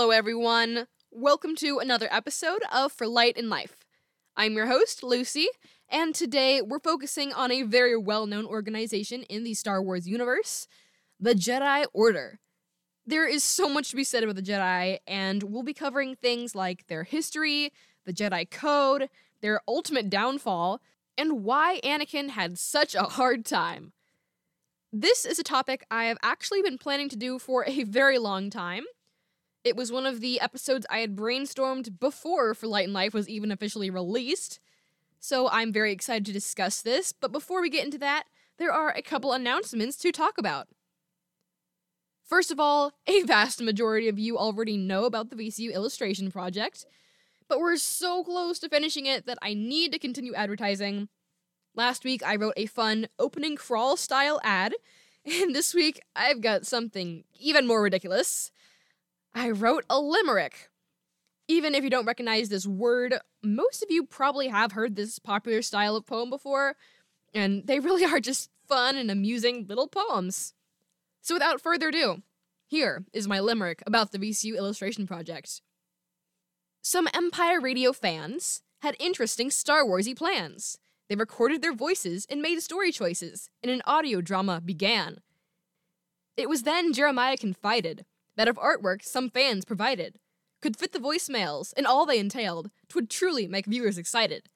Hello, everyone. Welcome to another episode of For Light and Life. I'm your host, Lucy, and today we're focusing on a very well known organization in the Star Wars universe the Jedi Order. There is so much to be said about the Jedi, and we'll be covering things like their history, the Jedi Code, their ultimate downfall, and why Anakin had such a hard time. This is a topic I have actually been planning to do for a very long time. It was one of the episodes I had brainstormed before For Light and Life was even officially released, so I'm very excited to discuss this. But before we get into that, there are a couple announcements to talk about. First of all, a vast majority of you already know about the VCU illustration project, but we're so close to finishing it that I need to continue advertising. Last week, I wrote a fun opening crawl style ad, and this week, I've got something even more ridiculous. I wrote a limerick. Even if you don't recognize this word, most of you probably have heard this popular style of poem before, and they really are just fun and amusing little poems. So without further ado, here is my limerick about the VCU illustration project. Some Empire Radio fans had interesting Star Warsy plans. They recorded their voices and made story choices, and an audio drama began. It was then Jeremiah confided that of artwork some fans provided could fit the voicemails and all they entailed, twould truly make viewers excited.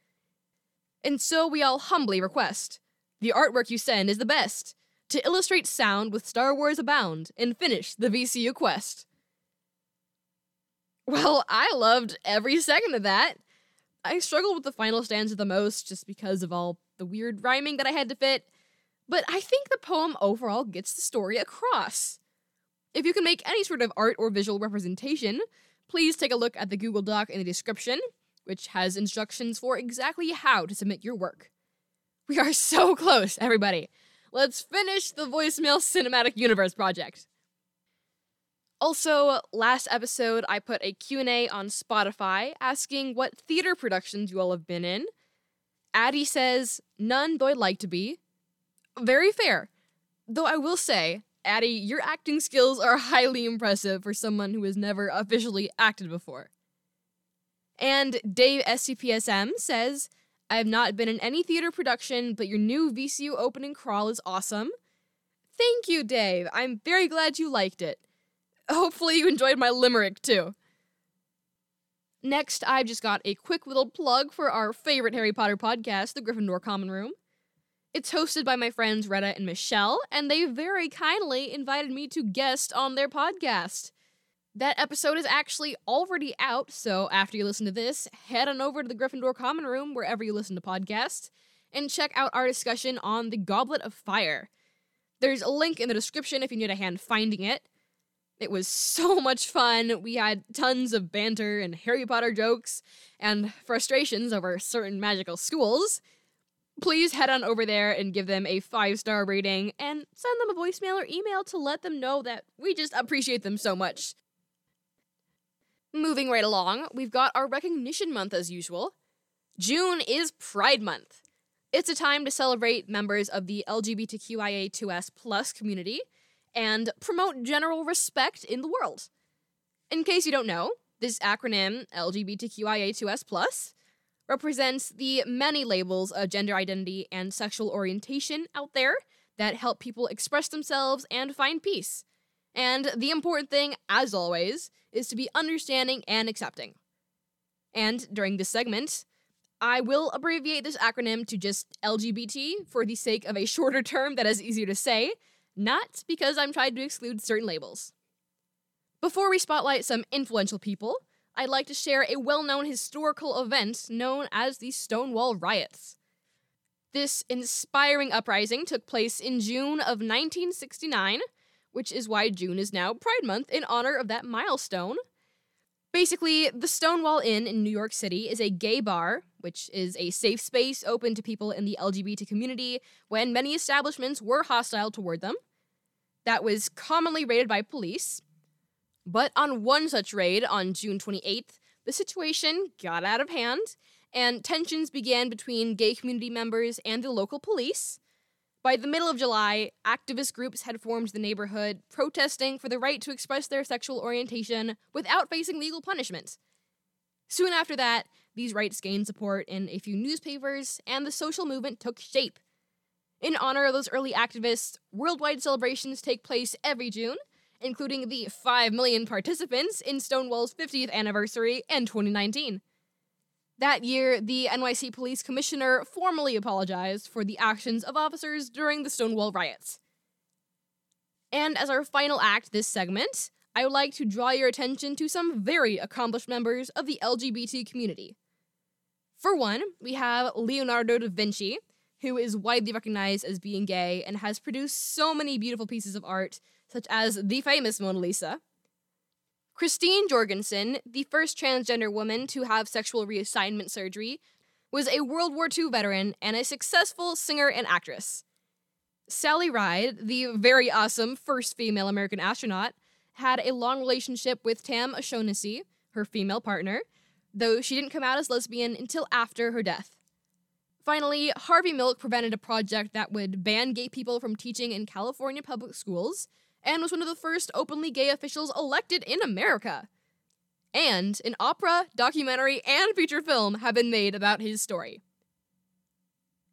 And so we all humbly request the artwork you send is the best to illustrate sound with Star Wars abound and finish the VCU quest. Well, I loved every second of that. I struggled with the final stanza the most just because of all the weird rhyming that I had to fit, but I think the poem overall gets the story across. If you can make any sort of art or visual representation, please take a look at the Google Doc in the description, which has instructions for exactly how to submit your work. We are so close, everybody. Let's finish the voicemail cinematic universe project. Also, last episode I put a Q&A on Spotify asking what theater productions you all have been in. Addie says, none though I'd like to be. Very fair. Though I will say, Addie, your acting skills are highly impressive for someone who has never officially acted before. And Dave SCPSM says, I have not been in any theater production, but your new VCU opening crawl is awesome. Thank you, Dave. I'm very glad you liked it. Hopefully, you enjoyed my limerick too. Next, I've just got a quick little plug for our favorite Harry Potter podcast, The Gryffindor Common Room. It's hosted by my friends Retta and Michelle, and they very kindly invited me to guest on their podcast. That episode is actually already out, so after you listen to this, head on over to the Gryffindor Common Room wherever you listen to podcasts and check out our discussion on the Goblet of Fire. There's a link in the description if you need a hand finding it. It was so much fun. We had tons of banter and Harry Potter jokes and frustrations over certain magical schools. Please head on over there and give them a five star rating and send them a voicemail or email to let them know that we just appreciate them so much. Moving right along, we've got our recognition month as usual. June is Pride Month. It's a time to celebrate members of the LGBTQIA2S plus community and promote general respect in the world. In case you don't know, this acronym, LGBTQIA2S, represents the many labels of gender identity and sexual orientation out there that help people express themselves and find peace. And the important thing, as always, is to be understanding and accepting. And during this segment, I will abbreviate this acronym to just LGBT for the sake of a shorter term that is easier to say, not because I'm trying to exclude certain labels. Before we spotlight some influential people, I'd like to share a well known historical event known as the Stonewall Riots. This inspiring uprising took place in June of 1969, which is why June is now Pride Month in honor of that milestone. Basically, the Stonewall Inn in New York City is a gay bar, which is a safe space open to people in the LGBT community when many establishments were hostile toward them. That was commonly raided by police. But on one such raid on June 28th, the situation got out of hand, and tensions began between gay community members and the local police. By the middle of July, activist groups had formed the neighborhood, protesting for the right to express their sexual orientation without facing legal punishment. Soon after that, these rights gained support in a few newspapers, and the social movement took shape. In honor of those early activists, worldwide celebrations take place every June, including the 5 million participants in Stonewall's 50th anniversary in 2019. That year, the NYC Police Commissioner formally apologized for the actions of officers during the Stonewall riots. And as our final act this segment, I would like to draw your attention to some very accomplished members of the LGBT community. For one, we have Leonardo da Vinci, who is widely recognized as being gay and has produced so many beautiful pieces of art, such as the famous Mona Lisa. Christine Jorgensen, the first transgender woman to have sexual reassignment surgery, was a World War II veteran and a successful singer and actress. Sally Ride, the very awesome first female American astronaut, had a long relationship with Tam O'Shaughnessy, her female partner, though she didn't come out as lesbian until after her death. Finally, Harvey Milk prevented a project that would ban gay people from teaching in California public schools and was one of the first openly gay officials elected in America. And an opera, documentary, and feature film have been made about his story.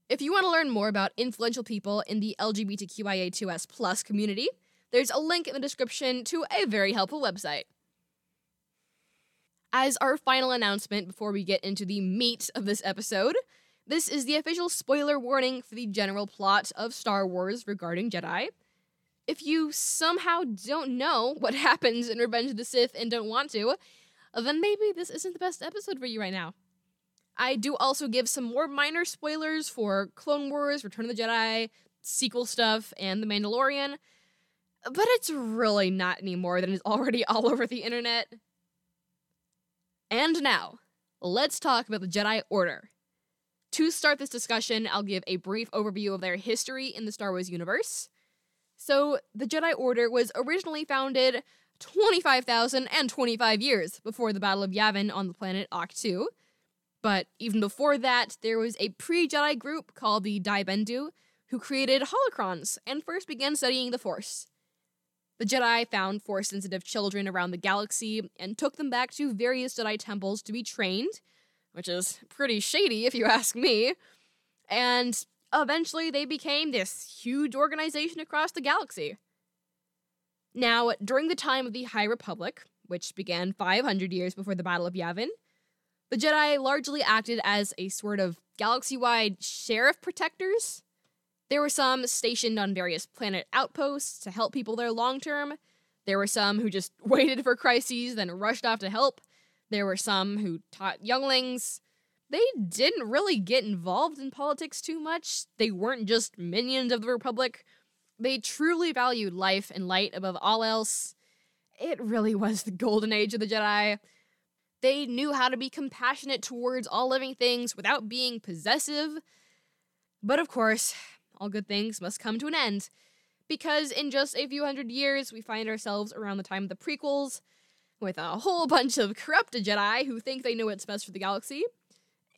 If you want to learn more about influential people in the LGBTQIA2S plus community, there's a link in the description to a very helpful website. As our final announcement before we get into the meat of this episode, this is the official spoiler warning for the general plot of Star Wars regarding Jedi. If you somehow don't know what happens in Revenge of the Sith and don't want to, then maybe this isn't the best episode for you right now. I do also give some more minor spoilers for Clone Wars, Return of the Jedi, sequel stuff, and The Mandalorian, but it's really not any more than is already all over the internet. And now, let's talk about the Jedi Order. To start this discussion, I'll give a brief overview of their history in the Star Wars universe. So, the Jedi Order was originally founded 25,025 years before the Battle of Yavin on the planet Ahch-To. But even before that, there was a pre Jedi group called the Dai Bendu who created holocrons and first began studying the Force. The Jedi found Force sensitive children around the galaxy and took them back to various Jedi temples to be trained, which is pretty shady if you ask me. And eventually they became this huge organization across the galaxy. Now, during the time of the High Republic, which began 500 years before the Battle of Yavin, the Jedi largely acted as a sort of galaxy wide sheriff protectors. There were some stationed on various planet outposts to help people there long term. There were some who just waited for crises, then rushed off to help. There were some who taught younglings they didn't really get involved in politics too much. They weren't just minions of the Republic. They truly valued life and light above all else. It really was the golden age of the Jedi. They knew how to be compassionate towards all living things without being possessive. But of course, all good things must come to an end. Because in just a few hundred years, we find ourselves around the time of the prequels, with a whole bunch of corrupted Jedi who think they know what's best for the galaxy,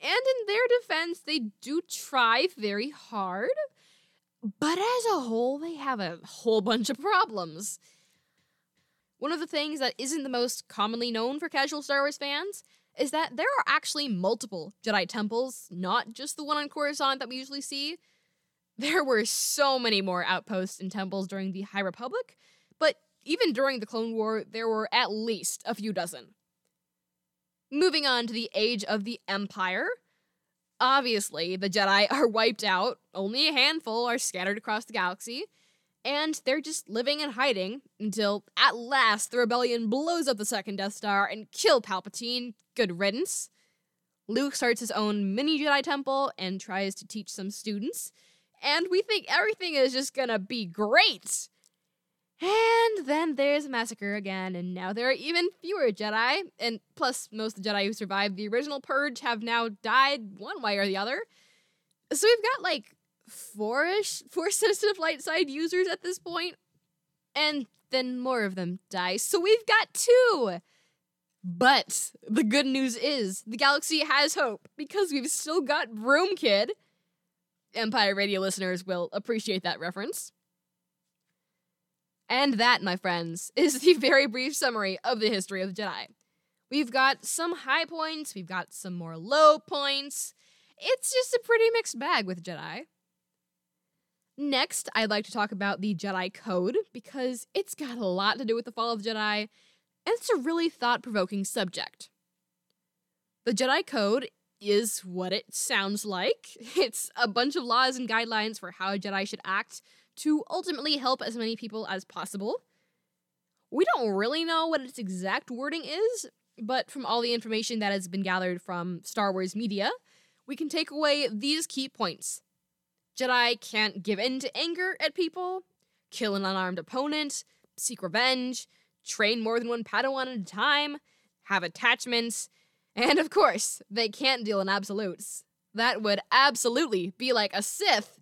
and in their defense, they do try very hard, but as a whole, they have a whole bunch of problems. One of the things that isn't the most commonly known for casual Star Wars fans is that there are actually multiple Jedi temples, not just the one on Coruscant that we usually see. There were so many more outposts and temples during the High Republic, but even during the Clone War, there were at least a few dozen. Moving on to the Age of the Empire. Obviously, the Jedi are wiped out, only a handful are scattered across the galaxy, and they're just living and hiding until at last the rebellion blows up the second Death Star and kill Palpatine. Good riddance. Luke starts his own mini Jedi temple and tries to teach some students, and we think everything is just gonna be great. And then there's a massacre again, and now there are even fewer Jedi. And plus, most of the Jedi who survived the original Purge have now died one way or the other. So we've got like four-ish, Force sensitive light side users at this point, and then more of them die. So we've got two. But the good news is the galaxy has hope because we've still got Broom Kid, Empire Radio listeners will appreciate that reference. And that, my friends, is the very brief summary of the history of the Jedi. We've got some high points, we've got some more low points. It's just a pretty mixed bag with Jedi. Next, I'd like to talk about the Jedi Code because it's got a lot to do with the fall of Jedi, and it's a really thought provoking subject. The Jedi Code is what it sounds like it's a bunch of laws and guidelines for how a Jedi should act to ultimately help as many people as possible. We don't really know what its exact wording is, but from all the information that has been gathered from Star Wars media, we can take away these key points. Jedi can't give in to anger at people, kill an unarmed opponent, seek revenge, train more than one Padawan at a time, have attachments, and of course, they can't deal in absolutes. That would absolutely be like a Sith.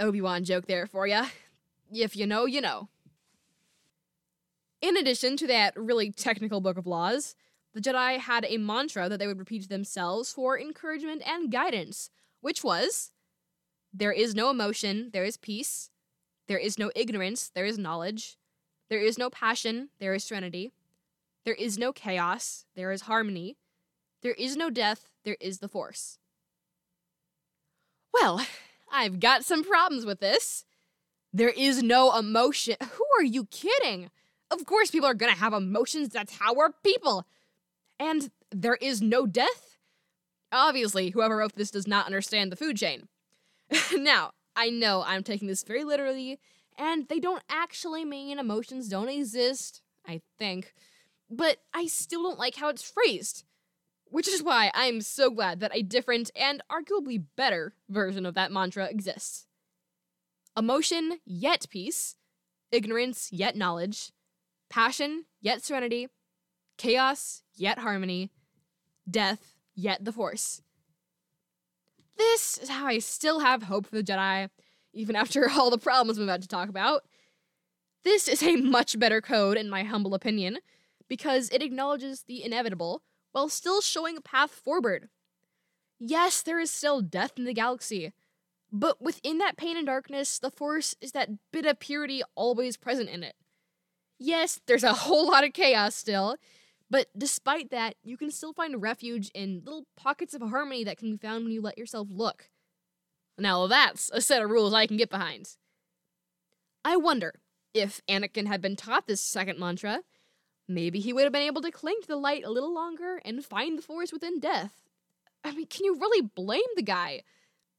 Obi Wan joke there for ya. If you know, you know. In addition to that really technical book of laws, the Jedi had a mantra that they would repeat to themselves for encouragement and guidance, which was There is no emotion, there is peace. There is no ignorance, there is knowledge. There is no passion, there is serenity. There is no chaos, there is harmony. There is no death, there is the Force. Well, I've got some problems with this. There is no emotion. Who are you kidding? Of course, people are gonna have emotions. That's how we're people. And there is no death? Obviously, whoever wrote this does not understand the food chain. now, I know I'm taking this very literally, and they don't actually mean emotions don't exist, I think. But I still don't like how it's phrased. Which is why I'm so glad that a different and arguably better version of that mantra exists. Emotion, yet peace. Ignorance, yet knowledge. Passion, yet serenity. Chaos, yet harmony. Death, yet the Force. This is how I still have hope for the Jedi, even after all the problems I'm about to talk about. This is a much better code, in my humble opinion, because it acknowledges the inevitable while still showing a path forward. Yes, there is still death in the galaxy, but within that pain and darkness, the Force is that bit of purity always present in it. Yes, there's a whole lot of chaos still, but despite that, you can still find refuge in little pockets of harmony that can be found when you let yourself look. Now, that's a set of rules I can get behind. I wonder if Anakin had been taught this second mantra, maybe he would have been able to cling to the light a little longer and find the force within death. I mean, can you really blame the guy?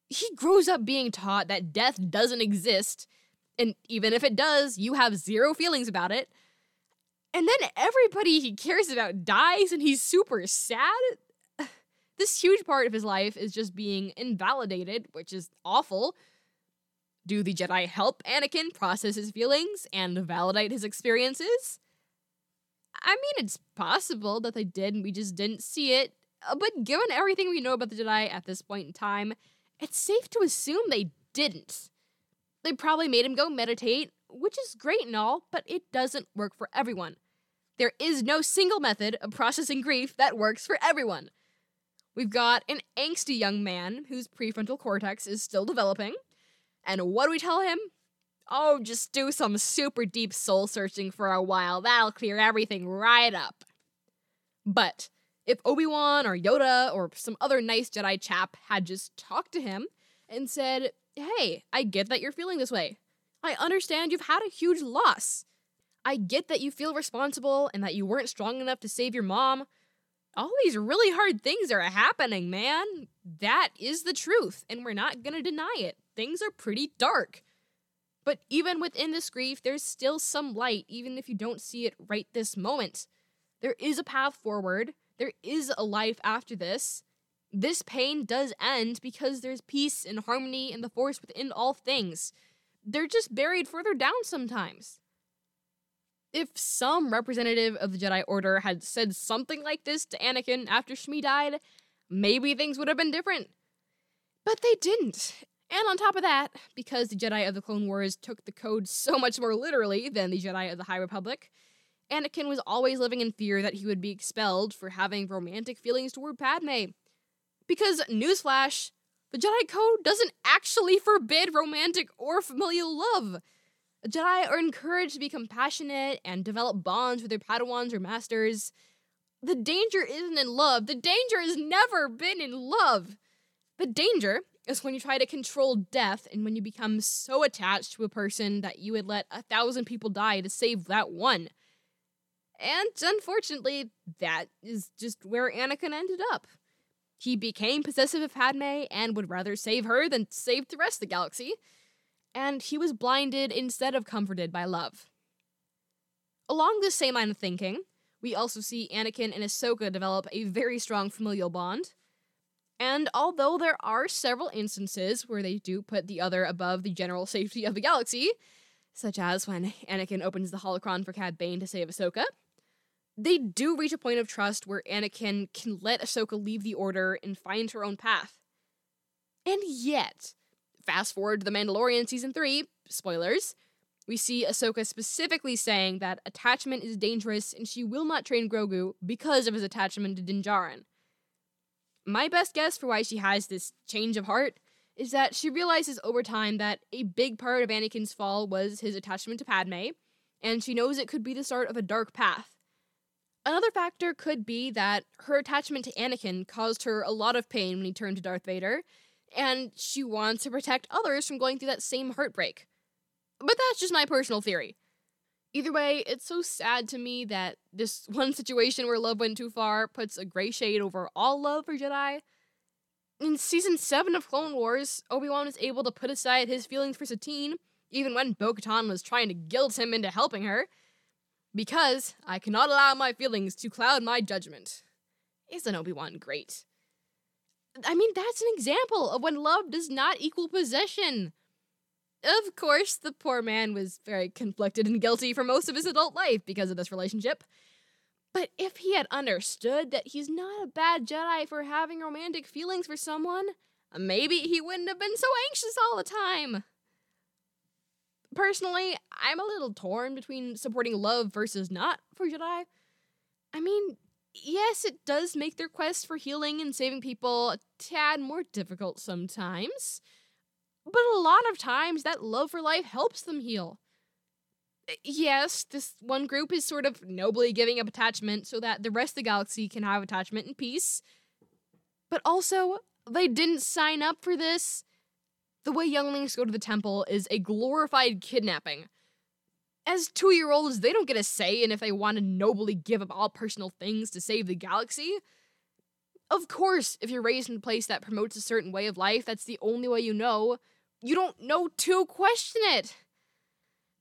He grows up being taught that death doesn't exist, and even if it does, you have zero feelings about it. And then everybody he cares about dies and he's super sad. This huge part of his life is just being invalidated, which is awful. Do the Jedi help Anakin process his feelings and validate his experiences? I mean, it's possible that they did and we just didn't see it. Uh, but given everything we know about the Jedi at this point in time, it's safe to assume they didn't. They probably made him go meditate, which is great and all, but it doesn't work for everyone. There is no single method of processing grief that works for everyone. We've got an angsty young man whose prefrontal cortex is still developing. And what do we tell him? Oh, just do some super deep soul searching for a while. That'll clear everything right up. But if Obi Wan or Yoda or some other nice Jedi chap had just talked to him and said, Hey, I get that you're feeling this way. I understand you've had a huge loss. I get that you feel responsible and that you weren't strong enough to save your mom. All these really hard things are happening, man. That is the truth, and we're not gonna deny it. Things are pretty dark. But even within this grief, there's still some light, even if you don't see it right this moment. There is a path forward, there is a life after this. This pain does end because there's peace and harmony and the force within all things. They're just buried further down sometimes. If some representative of the Jedi Order had said something like this to Anakin after Shmi died, maybe things would have been different. But they didn't. And on top of that, because the Jedi of the Clone Wars took the code so much more literally than the Jedi of the High Republic, Anakin was always living in fear that he would be expelled for having romantic feelings toward Padme. Because, newsflash, The Jedi Code doesn't actually forbid romantic or familial love. Jedi are encouraged to be compassionate and develop bonds with their Padawans or masters. The danger isn't in love. The danger has never been in love. The danger is when you try to control death and when you become so attached to a person that you would let a thousand people die to save that one. And unfortunately, that is just where Anakin ended up. He became possessive of Padme and would rather save her than save the rest of the galaxy. And he was blinded instead of comforted by love. Along this same line of thinking, we also see Anakin and Ahsoka develop a very strong familial bond. And although there are several instances where they do put the other above the general safety of the galaxy, such as when Anakin opens the holocron for Cad Bane to save Ahsoka, they do reach a point of trust where Anakin can let Ahsoka leave the Order and find her own path. And yet, fast forward to The Mandalorian Season 3, spoilers, we see Ahsoka specifically saying that attachment is dangerous and she will not train Grogu because of his attachment to Din Djarin. My best guess for why she has this change of heart is that she realizes over time that a big part of Anakin's fall was his attachment to Padme, and she knows it could be the start of a dark path. Another factor could be that her attachment to Anakin caused her a lot of pain when he turned to Darth Vader, and she wants to protect others from going through that same heartbreak. But that's just my personal theory. Either way, it's so sad to me that this one situation where love went too far puts a gray shade over all love for Jedi. In season 7 of Clone Wars, Obi-Wan was able to put aside his feelings for Satine, even when Bo-Katan was trying to guilt him into helping her, because I cannot allow my feelings to cloud my judgment. Isn't Obi-Wan great? I mean, that's an example of when love does not equal possession. Of course, the poor man was very conflicted and guilty for most of his adult life because of this relationship. But if he had understood that he's not a bad Jedi for having romantic feelings for someone, maybe he wouldn't have been so anxious all the time. Personally, I'm a little torn between supporting love versus not for Jedi. I mean, yes, it does make their quest for healing and saving people a tad more difficult sometimes. But a lot of times, that love for life helps them heal. Eh, yes, this one group is sort of nobly giving up attachment so that the rest of the galaxy can have attachment and peace. But also, they didn't sign up for this. The way younglings go to the temple is a glorified kidnapping. As two year olds, they don't get a say in if they want to nobly give up all personal things to save the galaxy. Of course, if you're raised in a place that promotes a certain way of life, that's the only way you know. You don't know to question it.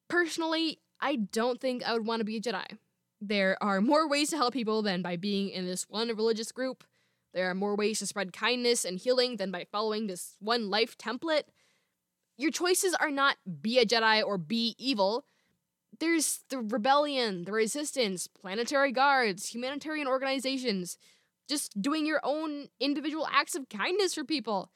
Personally, I don't think I would want to be a Jedi. There are more ways to help people than by being in this one religious group. There are more ways to spread kindness and healing than by following this one life template. Your choices are not be a Jedi or be evil. There's the rebellion, the resistance, planetary guards, humanitarian organizations, just doing your own individual acts of kindness for people.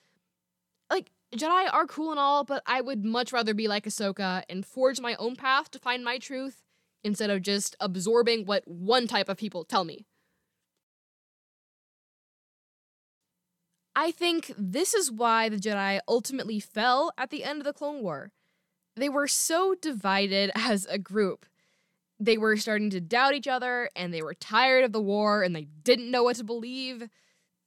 Like, Jedi are cool and all, but I would much rather be like Ahsoka and forge my own path to find my truth instead of just absorbing what one type of people tell me. I think this is why the Jedi ultimately fell at the end of the Clone War. They were so divided as a group. They were starting to doubt each other, and they were tired of the war, and they didn't know what to believe.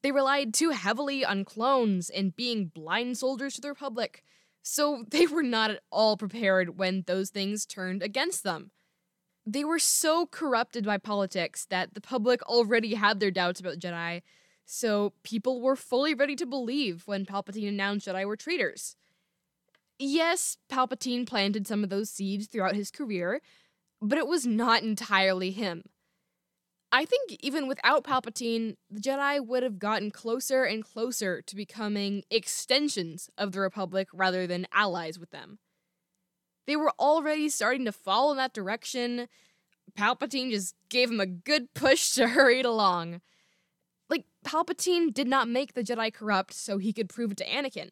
They relied too heavily on clones and being blind soldiers to the Republic, so they were not at all prepared when those things turned against them. They were so corrupted by politics that the public already had their doubts about Jedi, so people were fully ready to believe when Palpatine announced Jedi were traitors. Yes, Palpatine planted some of those seeds throughout his career, but it was not entirely him. I think even without Palpatine, the Jedi would have gotten closer and closer to becoming extensions of the Republic rather than allies with them. They were already starting to fall in that direction. Palpatine just gave him a good push to hurry it along. Like, Palpatine did not make the Jedi corrupt so he could prove it to Anakin.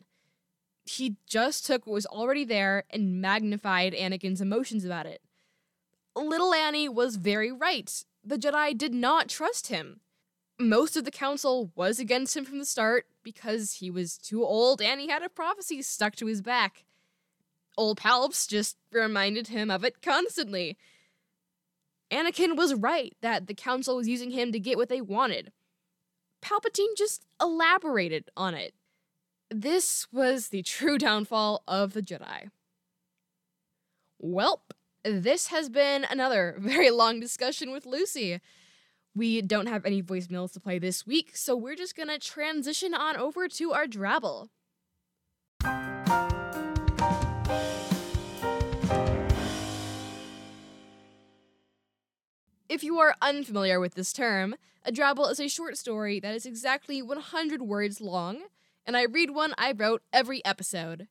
He just took what was already there and magnified Anakin's emotions about it. Little Ani was very right. The Jedi did not trust him. Most of the council was against him from the start because he was too old and he had a prophecy stuck to his back. Old Palps just reminded him of it constantly. Anakin was right that the council was using him to get what they wanted. Palpatine just elaborated on it. This was the true downfall of the Jedi. Welp, this has been another very long discussion with Lucy. We don't have any voicemails to play this week, so we're just gonna transition on over to our Drabble. If you are unfamiliar with this term, a drabble is a short story that is exactly 100 words long, and I read one I wrote every episode.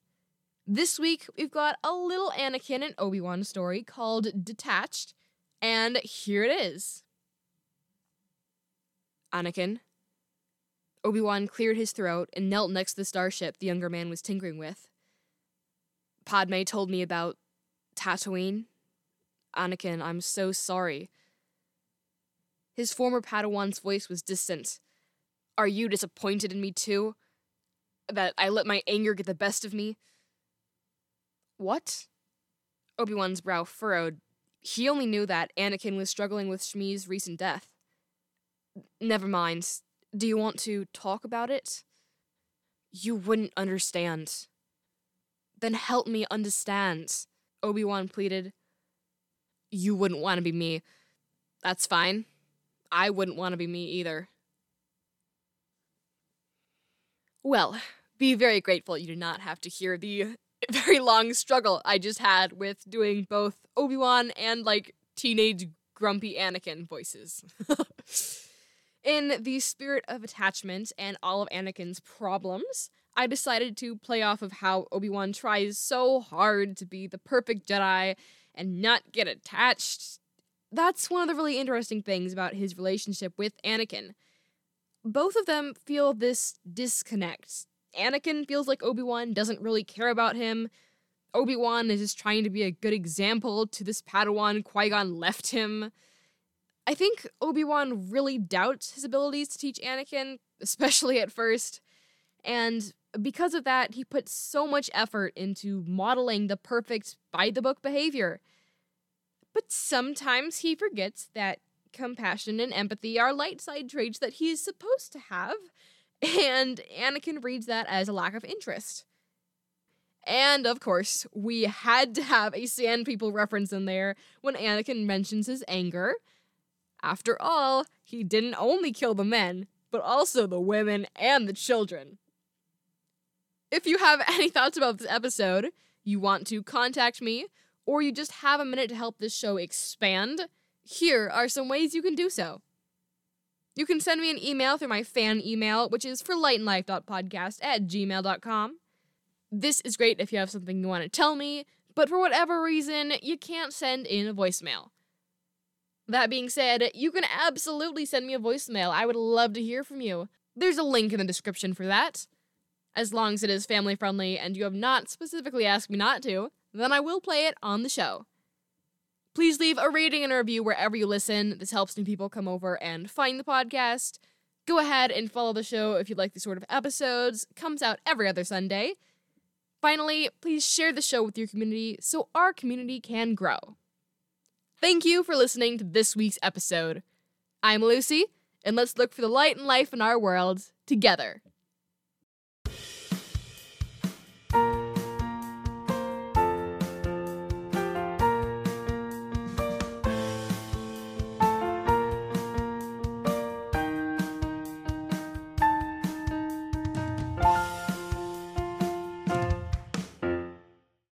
This week, we've got a little Anakin and Obi Wan story called Detached, and here it is. Anakin. Obi Wan cleared his throat and knelt next to the starship the younger man was tinkering with. Padme told me about Tatooine. Anakin, I'm so sorry. His former Padawan's voice was distant. Are you disappointed in me too? That I let my anger get the best of me? What? Obi Wan's brow furrowed. He only knew that Anakin was struggling with Shmi's recent death. Never mind. Do you want to talk about it? You wouldn't understand. Then help me understand, Obi Wan pleaded. You wouldn't want to be me. That's fine. I wouldn't want to be me either. Well, be very grateful you do not have to hear the very long struggle I just had with doing both Obi Wan and like teenage grumpy Anakin voices. In the spirit of attachment and all of Anakin's problems, I decided to play off of how Obi Wan tries so hard to be the perfect Jedi and not get attached that's one of the really interesting things about his relationship with Anakin. Both of them feel this disconnect. Anakin feels like Obi Wan doesn't really care about him. Obi Wan is just trying to be a good example to this Padawan Qui Gon left him. I think Obi Wan really doubts his abilities to teach Anakin, especially at first. And because of that, he puts so much effort into modeling the perfect by the book behavior. But sometimes he forgets that compassion and empathy are light side traits that he is supposed to have, and Anakin reads that as a lack of interest. And of course, we had to have a Sand People reference in there when Anakin mentions his anger. After all, he didn't only kill the men, but also the women and the children. If you have any thoughts about this episode, you want to contact me, or you just have a minute to help this show expand, here are some ways you can do so. You can send me an email through my fan email, which is for lightandlife.podcast at gmail.com. This is great if you have something you want to tell me, but for whatever reason, you can't send in a voicemail. That being said, you can absolutely send me a voicemail. I would love to hear from you. There's a link in the description for that. As long as it is family friendly and you have not specifically asked me not to, then I will play it on the show. Please leave a rating and a review wherever you listen. This helps new people come over and find the podcast. Go ahead and follow the show if you like these sort of episodes. Comes out every other Sunday. Finally, please share the show with your community so our community can grow. Thank you for listening to this week's episode. I'm Lucy, and let's look for the light and life in our world together.